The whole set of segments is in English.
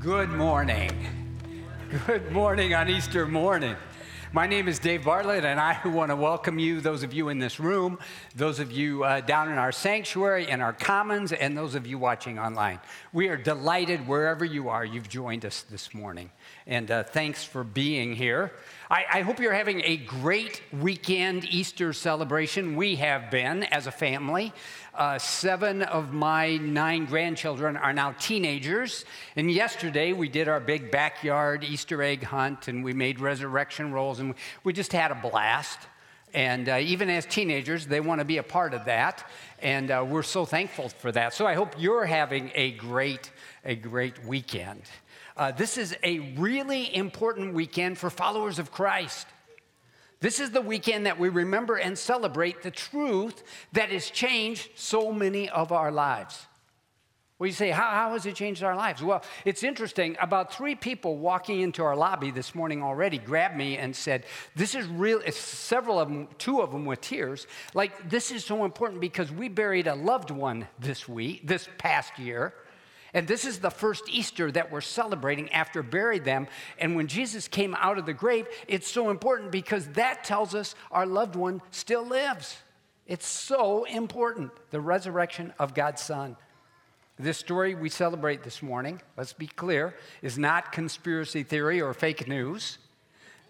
Good morning. Good morning on Easter morning. My name is Dave Bartlett, and I want to welcome you, those of you in this room, those of you uh, down in our sanctuary and our commons, and those of you watching online. We are delighted wherever you are, you've joined us this morning. And uh, thanks for being here. I, I hope you're having a great weekend Easter celebration. We have been as a family. Uh, seven of my nine grandchildren are now teenagers. And yesterday we did our big backyard Easter egg hunt and we made resurrection rolls and we just had a blast. And uh, even as teenagers, they want to be a part of that. And uh, we're so thankful for that. So I hope you're having a great, a great weekend. Uh, this is a really important weekend for followers of Christ. This is the weekend that we remember and celebrate the truth that has changed so many of our lives. Well, you say, how, how has it changed our lives? Well, it's interesting. About three people walking into our lobby this morning already grabbed me and said, This is real. Several of them, two of them with tears. Like, this is so important because we buried a loved one this week, this past year. And this is the first Easter that we're celebrating after buried them. And when Jesus came out of the grave, it's so important because that tells us our loved one still lives. It's so important, the resurrection of God's Son. This story we celebrate this morning, let's be clear, is not conspiracy theory or fake news.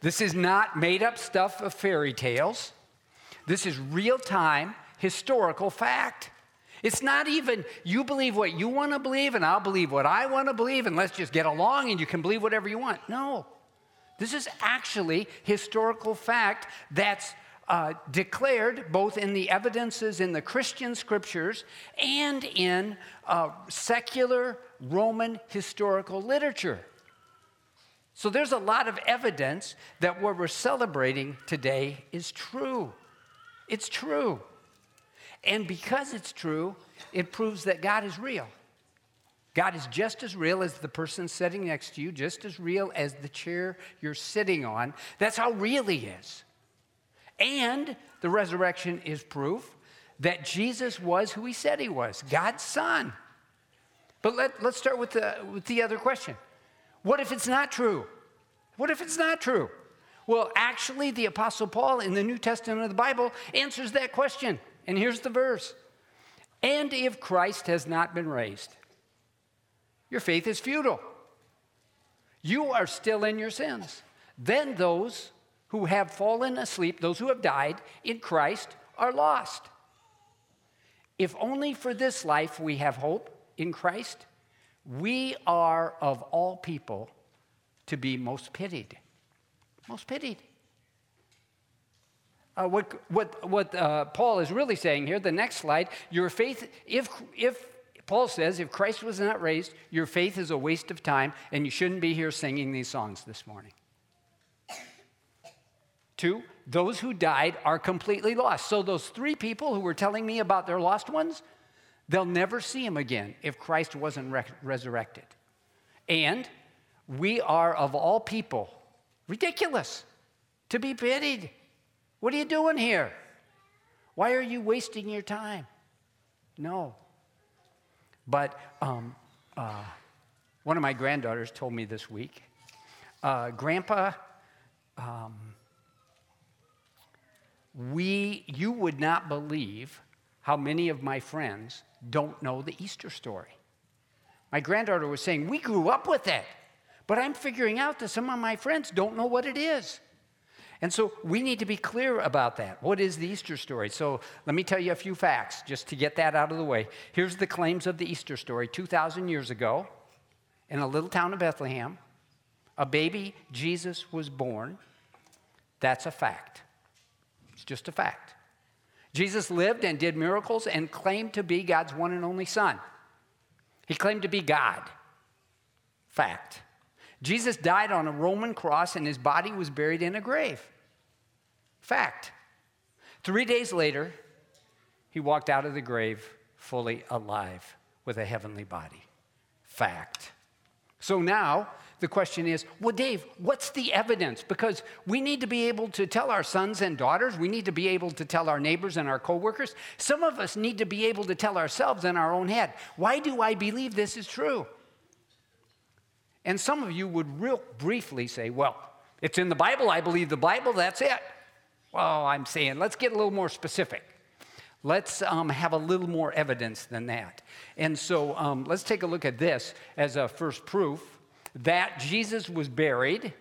This is not made up stuff of fairy tales. This is real time historical fact. It's not even you believe what you want to believe and I'll believe what I want to believe and let's just get along and you can believe whatever you want. No. This is actually historical fact that's uh, declared both in the evidences in the Christian scriptures and in uh, secular Roman historical literature. So there's a lot of evidence that what we're celebrating today is true. It's true. And because it's true, it proves that God is real. God is just as real as the person sitting next to you, just as real as the chair you're sitting on. That's how real He is. And the resurrection is proof that Jesus was who He said He was God's Son. But let, let's start with the, with the other question What if it's not true? What if it's not true? Well, actually, the Apostle Paul in the New Testament of the Bible answers that question. And here's the verse And if Christ has not been raised, your faith is futile. You are still in your sins. Then those who have fallen asleep, those who have died in Christ, are lost. If only for this life we have hope in Christ, we are of all people to be most pitied. Most pitied uh, what, what, what uh, Paul is really saying here, the next slide, your faith, if, if Paul says, if Christ was not raised, your faith is a waste of time and you shouldn't be here singing these songs this morning. Two, those who died are completely lost. So, those three people who were telling me about their lost ones, they'll never see him again if Christ wasn't re- resurrected. And we are, of all people, ridiculous to be pitied. What are you doing here? Why are you wasting your time? No. But um, uh, one of my granddaughters told me this week uh, Grandpa, um, we, you would not believe how many of my friends don't know the Easter story. My granddaughter was saying, We grew up with it, but I'm figuring out that some of my friends don't know what it is. And so we need to be clear about that. What is the Easter story? So let me tell you a few facts just to get that out of the way. Here's the claims of the Easter story 2,000 years ago in a little town of Bethlehem, a baby Jesus was born. That's a fact. It's just a fact. Jesus lived and did miracles and claimed to be God's one and only Son. He claimed to be God. Fact. Jesus died on a Roman cross and his body was buried in a grave. Fact. Three days later, he walked out of the grave fully alive with a heavenly body. Fact. So now the question is well, Dave, what's the evidence? Because we need to be able to tell our sons and daughters, we need to be able to tell our neighbors and our coworkers. Some of us need to be able to tell ourselves in our own head, why do I believe this is true? And some of you would real briefly say, well, it's in the Bible, I believe the Bible, that's it. Well, I'm saying, let's get a little more specific. Let's um, have a little more evidence than that. And so um, let's take a look at this as a first proof that Jesus was buried,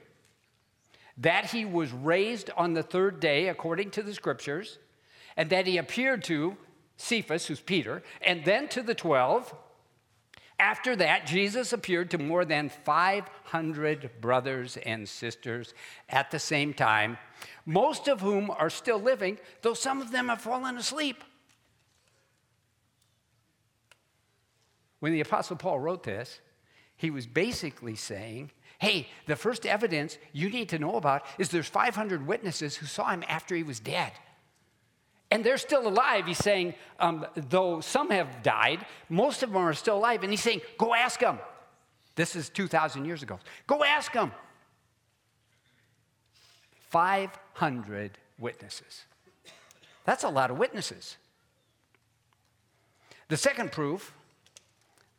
that he was raised on the third day, according to the scriptures, and that he appeared to Cephas, who's Peter, and then to the 12. After that, Jesus appeared to more than 500 brothers and sisters at the same time, most of whom are still living, though some of them have fallen asleep. When the Apostle Paul wrote this, he was basically saying, hey, the first evidence you need to know about is there's 500 witnesses who saw him after he was dead. And they're still alive. He's saying, um, though some have died, most of them are still alive. And he's saying, go ask them. This is 2,000 years ago. Go ask them. 500 witnesses. That's a lot of witnesses. The second proof,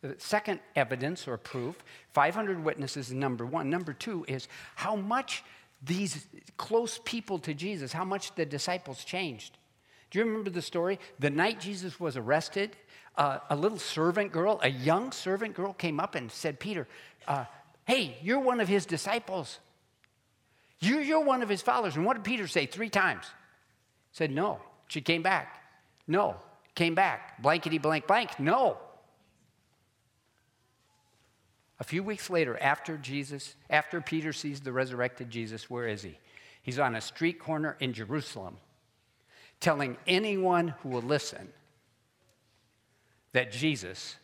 the second evidence or proof, 500 witnesses number one. Number two is how much these close people to Jesus, how much the disciples changed. Do you remember the story? The night Jesus was arrested, uh, a little servant girl, a young servant girl, came up and said, Peter, uh, hey, you're one of his disciples. You're, you're one of his followers. And what did Peter say three times? Said, no. She came back. No. Came back. Blankety blank blank. No. A few weeks later, after Jesus, after Peter sees the resurrected Jesus, where is he? He's on a street corner in Jerusalem telling anyone who will listen that Jesus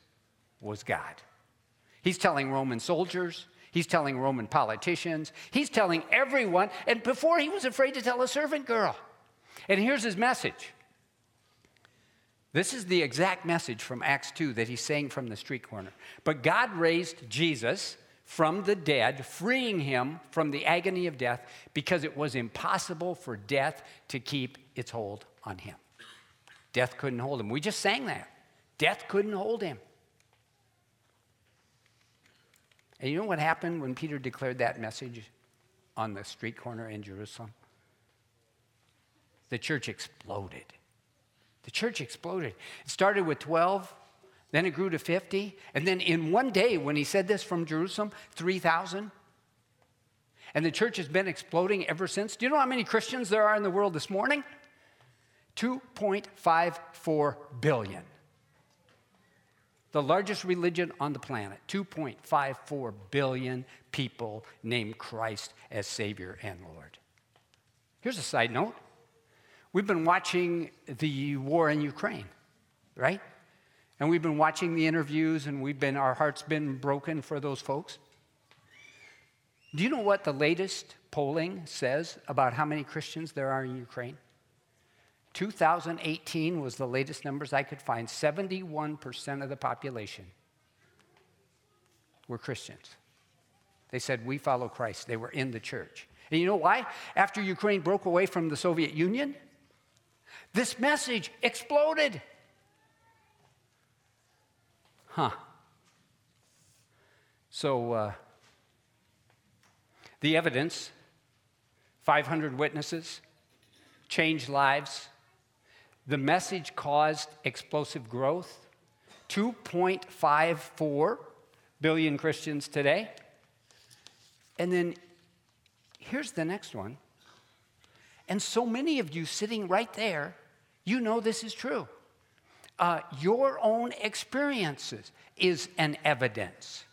was God. He's telling Roman soldiers, he's telling Roman politicians, he's telling everyone, and before he was afraid to tell a servant girl. And here's his message. This is the exact message from Acts 2 that he's saying from the street corner. But God raised Jesus from the dead, freeing him from the agony of death because it was impossible for death to keep its hold on him. Death couldn't hold him. We just sang that. Death couldn't hold him. And you know what happened when Peter declared that message on the street corner in Jerusalem? The church exploded. The church exploded. It started with 12, then it grew to 50, and then in one day, when he said this from Jerusalem, 3,000. And the church has been exploding ever since. Do you know how many Christians there are in the world this morning? 2.54 billion. The largest religion on the planet, 2.54 billion people named Christ as Savior and Lord. Here's a side note. We've been watching the war in Ukraine, right? And we've been watching the interviews and we've been our hearts been broken for those folks. Do you know what the latest polling says about how many Christians there are in Ukraine? 2018 was the latest numbers I could find. 71% of the population were Christians. They said, We follow Christ. They were in the church. And you know why? After Ukraine broke away from the Soviet Union, this message exploded. Huh. So, uh, the evidence 500 witnesses, changed lives, the message caused explosive growth. 2.54 billion Christians today. And then here's the next one. And so many of you sitting right there, you know this is true. Uh, your own experiences is an evidence,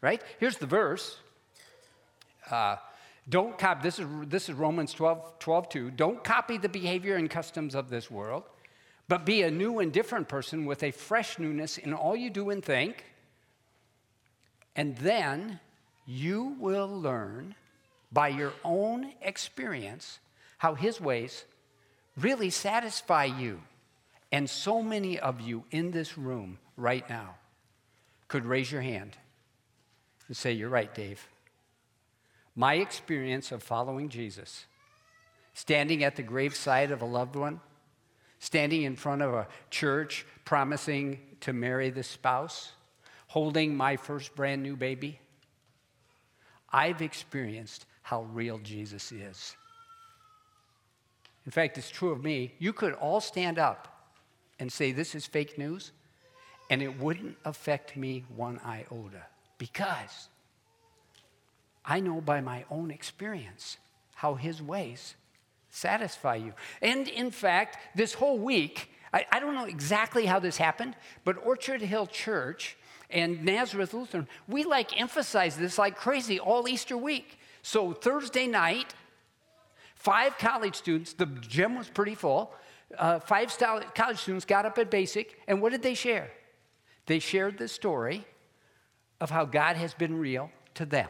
right? Here's the verse. Uh, don't copy, this is, this is Romans 12, 12 2. Don't copy the behavior and customs of this world, but be a new and different person with a fresh newness in all you do and think. And then you will learn by your own experience how his ways really satisfy you. And so many of you in this room right now could raise your hand and say, You're right, Dave. My experience of following Jesus, standing at the graveside of a loved one, standing in front of a church promising to marry the spouse, holding my first brand new baby, I've experienced how real Jesus is. In fact, it's true of me. You could all stand up and say, This is fake news, and it wouldn't affect me one iota because I know by my own experience how his ways satisfy you. And in fact, this whole week, I, I, don't know exactly how this happened, but Orchard Hill Church and Nazareth Lutheran, we like emphasize this like crazy all Easter week. So Thursday night, five college students, the gym was pretty full, uh, five college students got up at basic, and what did they share? They shared the story of how God has been real to them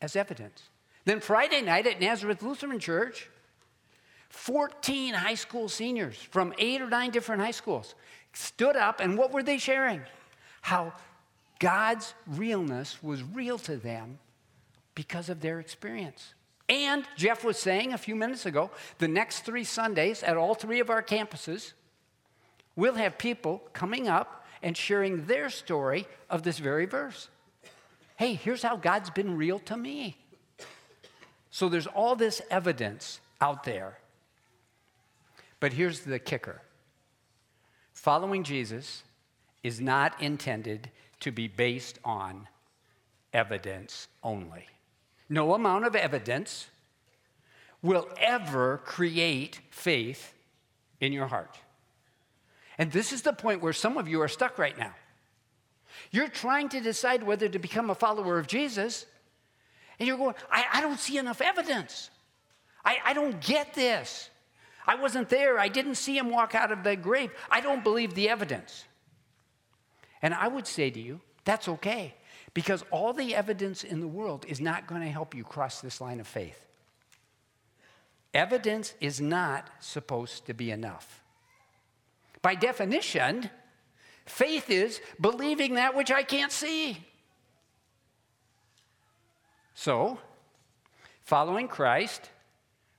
as evidence. Then Friday night at Nazareth Lutheran Church, 14 high school seniors from eight or nine different high schools stood up, and what were they sharing? How God's realness was real to them because of their experience. And Jeff was saying a few minutes ago, the next three Sundays at all three of our campuses, we'll have people coming up and sharing their story of this very verse. Hey, here's how God's been real to me. So there's all this evidence out there. But here's the kicker following Jesus is not intended to be based on evidence only. No amount of evidence will ever create faith in your heart. And this is the point where some of you are stuck right now. You're trying to decide whether to become a follower of Jesus, and you're going, I, I don't see enough evidence. I, I don't get this. I wasn't there. I didn't see him walk out of the grave. I don't believe the evidence. And I would say to you, that's okay, because all the evidence in the world is not going to help you cross this line of faith. Evidence is not supposed to be enough. By definition, faith is believing that which I can't see. So, following Christ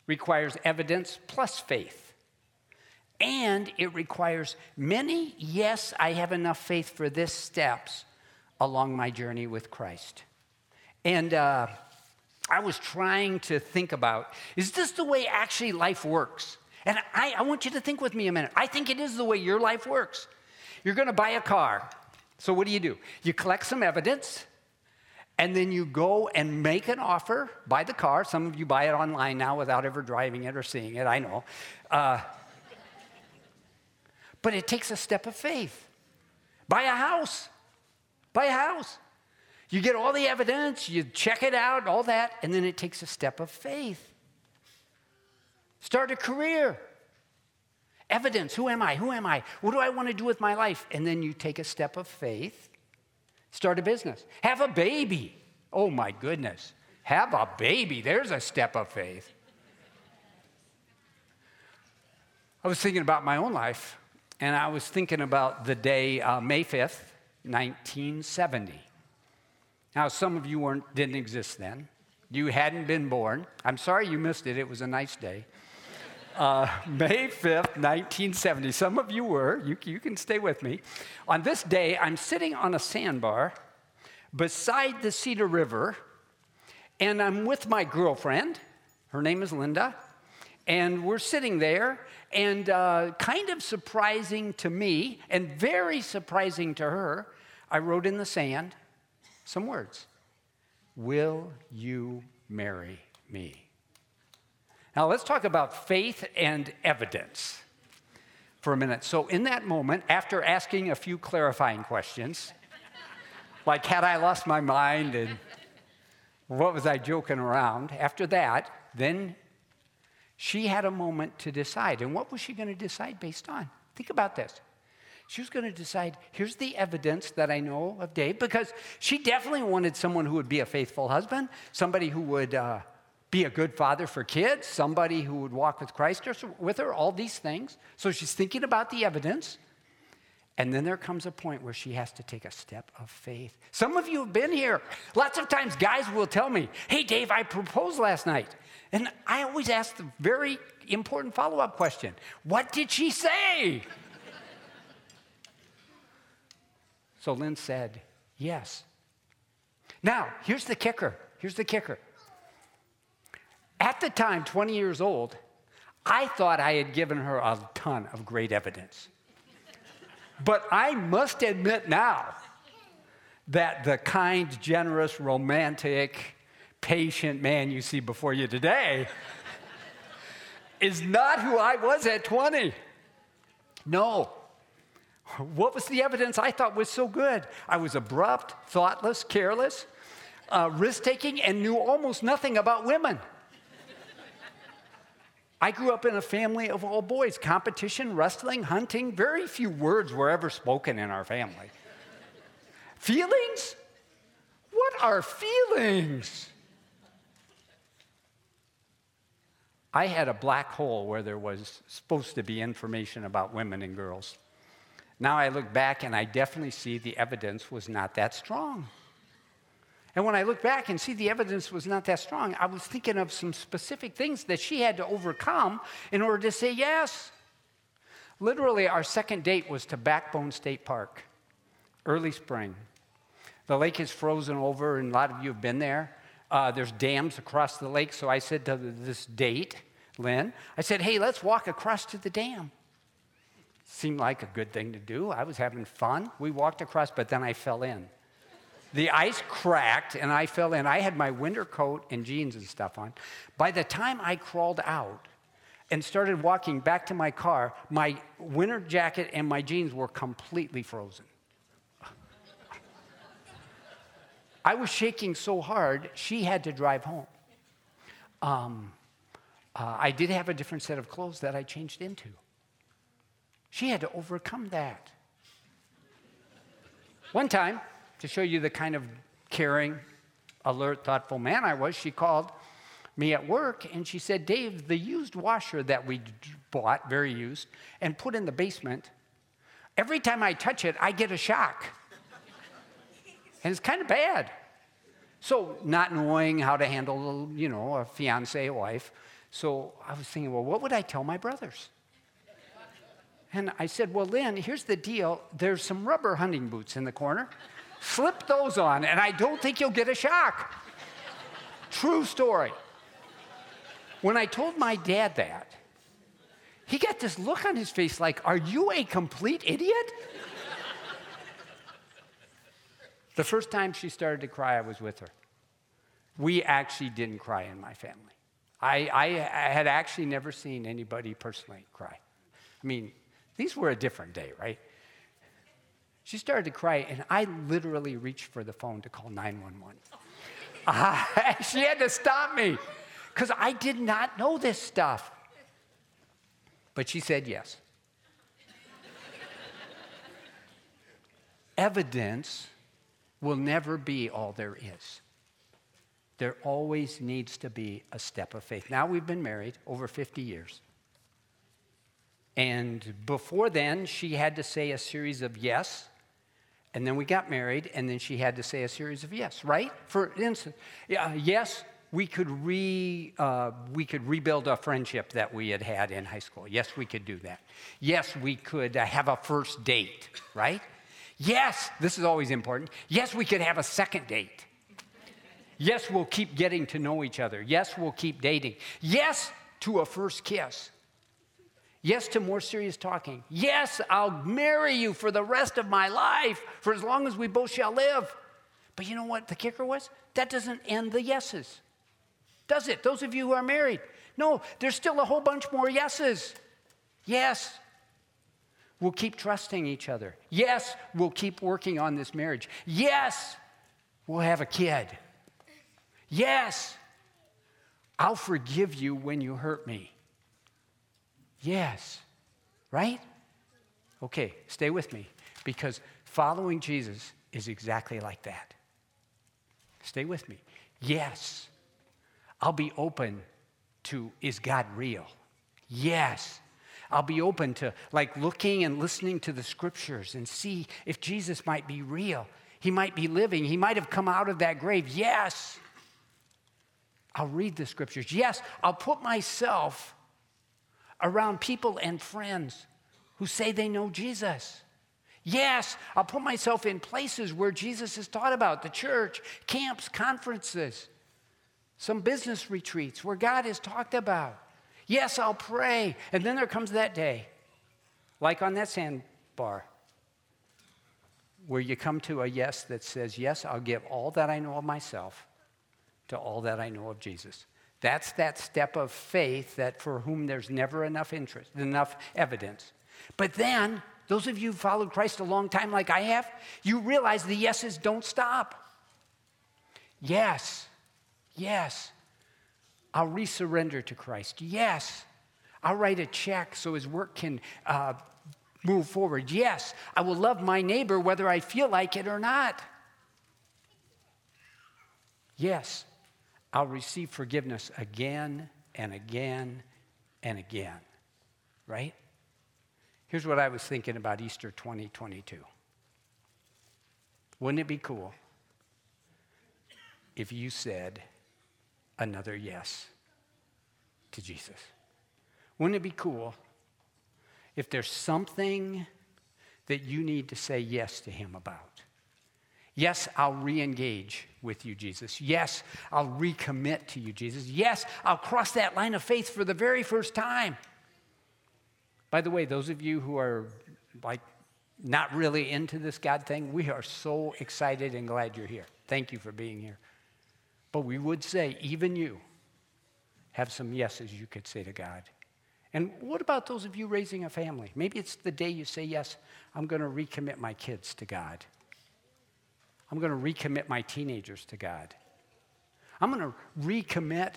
requires evidence plus faith. And it requires many, yes, I have enough faith for this steps along my journey with Christ. And uh, I was trying to think about is this the way actually life works? And I, I want you to think with me a minute. I think it is the way your life works. You're going to buy a car. So, what do you do? You collect some evidence, and then you go and make an offer, buy the car. Some of you buy it online now without ever driving it or seeing it, I know. Uh, but it takes a step of faith. Buy a house. Buy a house. You get all the evidence, you check it out, all that, and then it takes a step of faith. Start a career. Evidence who am I? Who am I? What do I want to do with my life? And then you take a step of faith Start a business. Have a baby. Oh my goodness. Have a baby. There's a step of faith. I was thinking about my own life, and I was thinking about the day, uh, May 5th, 1970. Now, some of you weren't, didn't exist then. You hadn't been born. I'm sorry you missed it. It was a nice day. Uh, May 5th, 1970. Some of you were. You, you can stay with me. On this day, I'm sitting on a sandbar beside the Cedar River, and I'm with my girlfriend. Her name is Linda. And we're sitting there, and uh, kind of surprising to me, and very surprising to her, I wrote in the sand some words Will you marry me? Now, let's talk about faith and evidence for a minute. So, in that moment, after asking a few clarifying questions, like had I lost my mind and what was I joking around, after that, then she had a moment to decide. And what was she going to decide based on? Think about this. She was going to decide here's the evidence that I know of Dave, because she definitely wanted someone who would be a faithful husband, somebody who would. Uh, be a good father for kids, somebody who would walk with Christ or with her, all these things. So she's thinking about the evidence. And then there comes a point where she has to take a step of faith. Some of you have been here. Lots of times, guys will tell me, Hey, Dave, I proposed last night. And I always ask the very important follow up question What did she say? So Lynn said, Yes. Now, here's the kicker Here's the kicker. At the time, 20 years old, I thought I had given her a ton of great evidence. But I must admit now that the kind, generous, romantic, patient man you see before you today is not who I was at 20. No. What was the evidence I thought was so good? I was abrupt, thoughtless, careless, uh, risk taking, and knew almost nothing about women. I grew up in a family of all boys competition, wrestling, hunting. Very few words were ever spoken in our family. feelings? What are feelings? I had a black hole where there was supposed to be information about women and girls. Now I look back and I definitely see the evidence was not that strong. And when I look back and see the evidence was not that strong, I was thinking of some specific things that she had to overcome in order to say yes. Literally, our second date was to Backbone State Park, early spring. The lake is frozen over, and a lot of you have been there. Uh, there's dams across the lake, so I said to this date, Lynn, I said, hey, let's walk across to the dam. Seemed like a good thing to do. I was having fun. We walked across, but then I fell in. The ice cracked and I fell in. I had my winter coat and jeans and stuff on. By the time I crawled out and started walking back to my car, my winter jacket and my jeans were completely frozen. I was shaking so hard, she had to drive home. Um, uh, I did have a different set of clothes that I changed into. She had to overcome that. One time, to show you the kind of caring, alert, thoughtful man I was, she called me at work and she said, Dave, the used washer that we bought, very used, and put in the basement, every time I touch it, I get a shock. and it's kind of bad. So, not knowing how to handle, you know, a fiance, wife. So I was thinking, well, what would I tell my brothers? And I said, well, Lynn, here's the deal. There's some rubber hunting boots in the corner. Slip those on, and I don't think you'll get a shock. True story. When I told my dad that, he got this look on his face like, Are you a complete idiot? the first time she started to cry, I was with her. We actually didn't cry in my family. I, I, I had actually never seen anybody personally cry. I mean, these were a different day, right? She started to cry, and I literally reached for the phone to call 911. Uh, she had to stop me because I did not know this stuff. But she said yes. Evidence will never be all there is. There always needs to be a step of faith. Now we've been married over 50 years. And before then, she had to say a series of yes and then we got married, and then she had to say a series of yes, right? For instance, uh, yes, we could, re, uh, we could rebuild a friendship that we had had in high school. Yes, we could do that. Yes, we could uh, have a first date, right? Yes, this is always important. Yes, we could have a second date. Yes, we'll keep getting to know each other. Yes, we'll keep dating. Yes, to a first kiss. Yes to more serious talking. Yes, I'll marry you for the rest of my life, for as long as we both shall live. But you know what the kicker was? That doesn't end the yeses. Does it? Those of you who are married. No, there's still a whole bunch more yeses. Yes, we'll keep trusting each other. Yes, we'll keep working on this marriage. Yes, we'll have a kid. Yes, I'll forgive you when you hurt me. Yes. Right? Okay, stay with me because following Jesus is exactly like that. Stay with me. Yes. I'll be open to is God real? Yes. I'll be open to like looking and listening to the scriptures and see if Jesus might be real. He might be living. He might have come out of that grave. Yes. I'll read the scriptures. Yes, I'll put myself around people and friends who say they know Jesus. Yes, I'll put myself in places where Jesus is taught about the church, camps, conferences. some business retreats where God is talked about. Yes, I'll pray. And then there comes that day, like on that sandbar, where you come to a yes that says, Yes, I'll give all that I know of myself to all that I know of Jesus. That's that step of faith that for whom there's never enough interest, enough evidence. But then, those of you who followed Christ a long time like I have, you realize the yeses don't stop. Yes, yes, I'll resurrender to Christ. Yes, I'll write a check so his work can uh, move forward. Yes, I will love my neighbor whether I feel like it or not. Yes, I'll receive forgiveness again and again and again. Right? Here's what I was thinking about Easter 2022. Wouldn't it be cool if you said another yes to Jesus? Wouldn't it be cool if there's something that you need to say yes to Him about? Yes, I'll re engage with you, Jesus. Yes, I'll recommit to you, Jesus. Yes, I'll cross that line of faith for the very first time. By the way, those of you who are like not really into this God thing, we are so excited and glad you're here. Thank you for being here. But we would say, even you have some yeses you could say to God. And what about those of you raising a family? Maybe it's the day you say, Yes, I'm going to recommit my kids to God. I'm going to recommit my teenagers to God. I'm going to recommit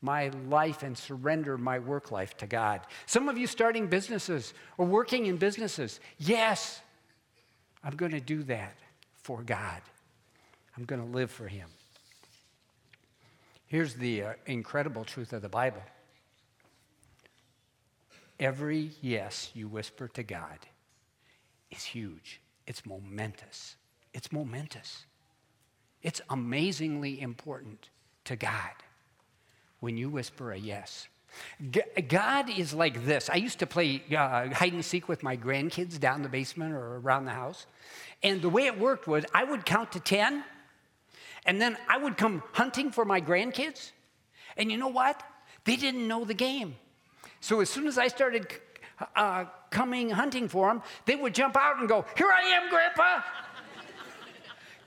my life and surrender my work life to God. Some of you starting businesses or working in businesses, yes, I'm going to do that for God. I'm going to live for Him. Here's the uh, incredible truth of the Bible every yes you whisper to God is huge, it's momentous. It's momentous. It's amazingly important to God when you whisper a yes. God is like this. I used to play uh, hide and seek with my grandkids down the basement or around the house. And the way it worked was I would count to 10, and then I would come hunting for my grandkids. And you know what? They didn't know the game. So as soon as I started uh, coming hunting for them, they would jump out and go, Here I am, Grandpa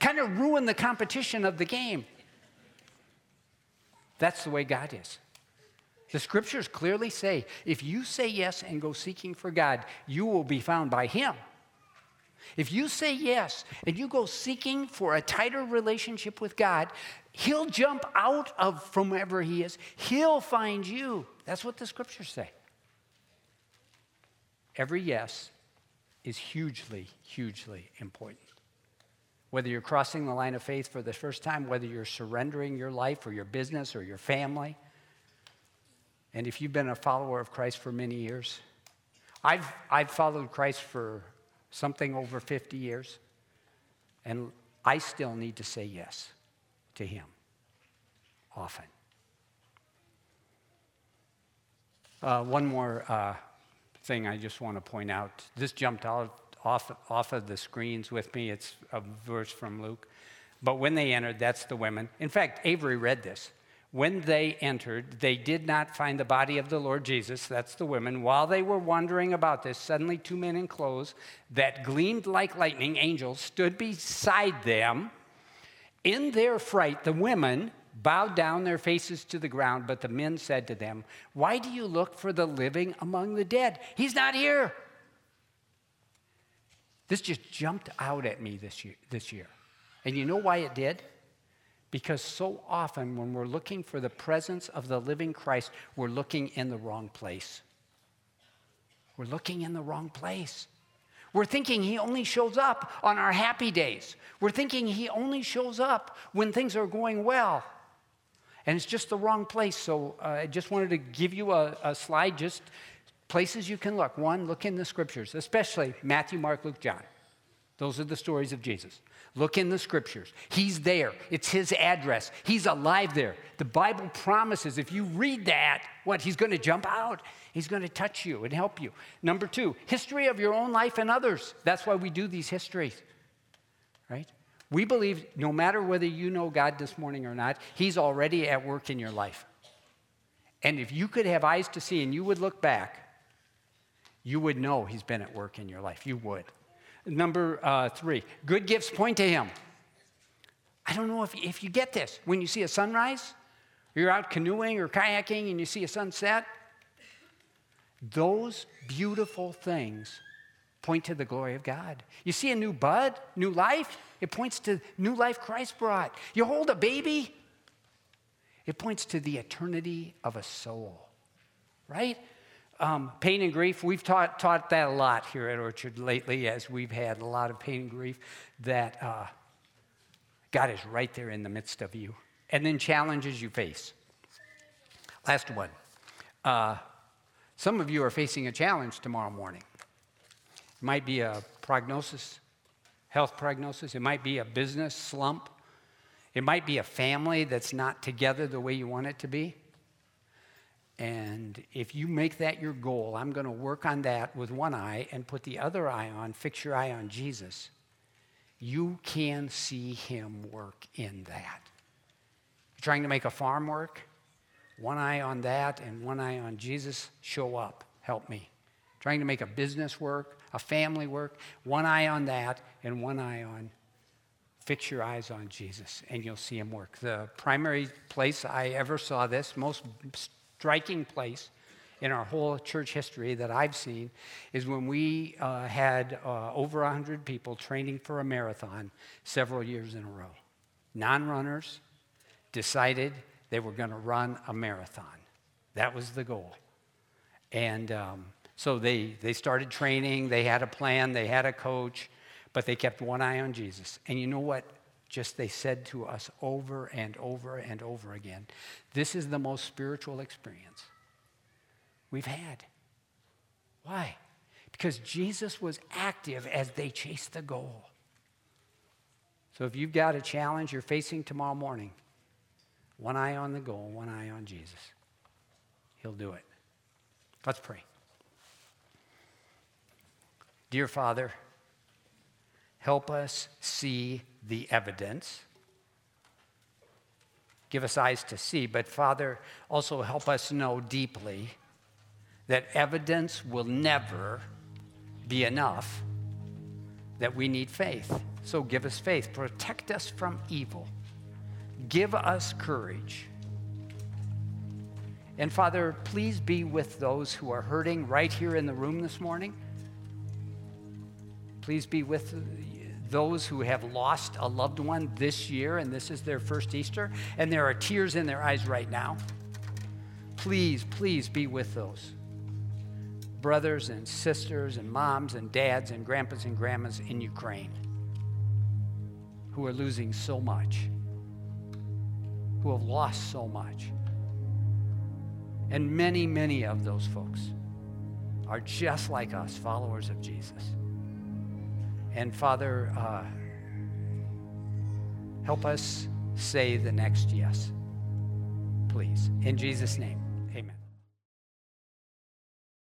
kind of ruin the competition of the game. That's the way God is. The scriptures clearly say if you say yes and go seeking for God, you will be found by Him. If you say yes and you go seeking for a tighter relationship with God, He'll jump out of from wherever He is. He'll find you. That's what the scriptures say. Every yes is hugely, hugely important whether you're crossing the line of faith for the first time, whether you're surrendering your life or your business or your family. And if you've been a follower of Christ for many years, I've, I've followed Christ for something over 50 years, and I still need to say yes to Him often. Uh, one more uh, thing I just want to point out. This jumped out off, off of the screens with me. It's a verse from Luke. But when they entered, that's the women. In fact, Avery read this. When they entered, they did not find the body of the Lord Jesus, that's the women. While they were wondering about this, suddenly two men in clothes that gleamed like lightning, angels, stood beside them. In their fright, the women bowed down their faces to the ground, but the men said to them, Why do you look for the living among the dead? He's not here. This just jumped out at me this year, this year. And you know why it did? Because so often when we're looking for the presence of the living Christ, we're looking in the wrong place. We're looking in the wrong place. We're thinking he only shows up on our happy days. We're thinking he only shows up when things are going well. And it's just the wrong place. So uh, I just wanted to give you a, a slide just Places you can look. One, look in the scriptures, especially Matthew, Mark, Luke, John. Those are the stories of Jesus. Look in the scriptures. He's there. It's his address. He's alive there. The Bible promises if you read that, what? He's going to jump out. He's going to touch you and help you. Number two, history of your own life and others. That's why we do these histories, right? We believe no matter whether you know God this morning or not, He's already at work in your life. And if you could have eyes to see and you would look back, you would know He's been at work in your life. You would. Number uh, three, good gifts point to Him. I don't know if, if you get this. When you see a sunrise, you're out canoeing or kayaking and you see a sunset, those beautiful things point to the glory of God. You see a new bud, new life, it points to new life Christ brought. You hold a baby, it points to the eternity of a soul, right? Um, pain and grief, we've taught, taught that a lot here at Orchard lately as we've had a lot of pain and grief, that uh, God is right there in the midst of you. And then challenges you face. Last one. Uh, some of you are facing a challenge tomorrow morning. It might be a prognosis, health prognosis. It might be a business slump. It might be a family that's not together the way you want it to be. And if you make that your goal, I'm going to work on that with one eye and put the other eye on, fix your eye on Jesus. You can see him work in that. You're trying to make a farm work? One eye on that and one eye on Jesus. Show up. Help me. Trying to make a business work, a family work, one eye on that and one eye on Fix your eyes on Jesus and you'll see him work. The primary place I ever saw this, most striking place in our whole church history that I've seen, is when we uh, had uh, over 100 people training for a marathon several years in a row. Non runners decided they were going to run a marathon. That was the goal. And um, so they, they started training, they had a plan, they had a coach, but they kept one eye on Jesus. And you know what? Just they said to us over and over and over again this is the most spiritual experience we've had. Why? Because Jesus was active as they chased the goal. So if you've got a challenge you're facing tomorrow morning, one eye on the goal, one eye on Jesus. He'll do it. Let's pray. Dear Father, Help us see the evidence. Give us eyes to see, but Father, also help us know deeply that evidence will never be enough, that we need faith. So give us faith. Protect us from evil. Give us courage. And Father, please be with those who are hurting right here in the room this morning. Please be with those who have lost a loved one this year and this is their first Easter, and there are tears in their eyes right now. Please, please be with those brothers and sisters and moms and dads and grandpas and grandmas in Ukraine who are losing so much, who have lost so much. And many, many of those folks are just like us, followers of Jesus. And Father, uh, help us say the next yes, please. In Jesus' name.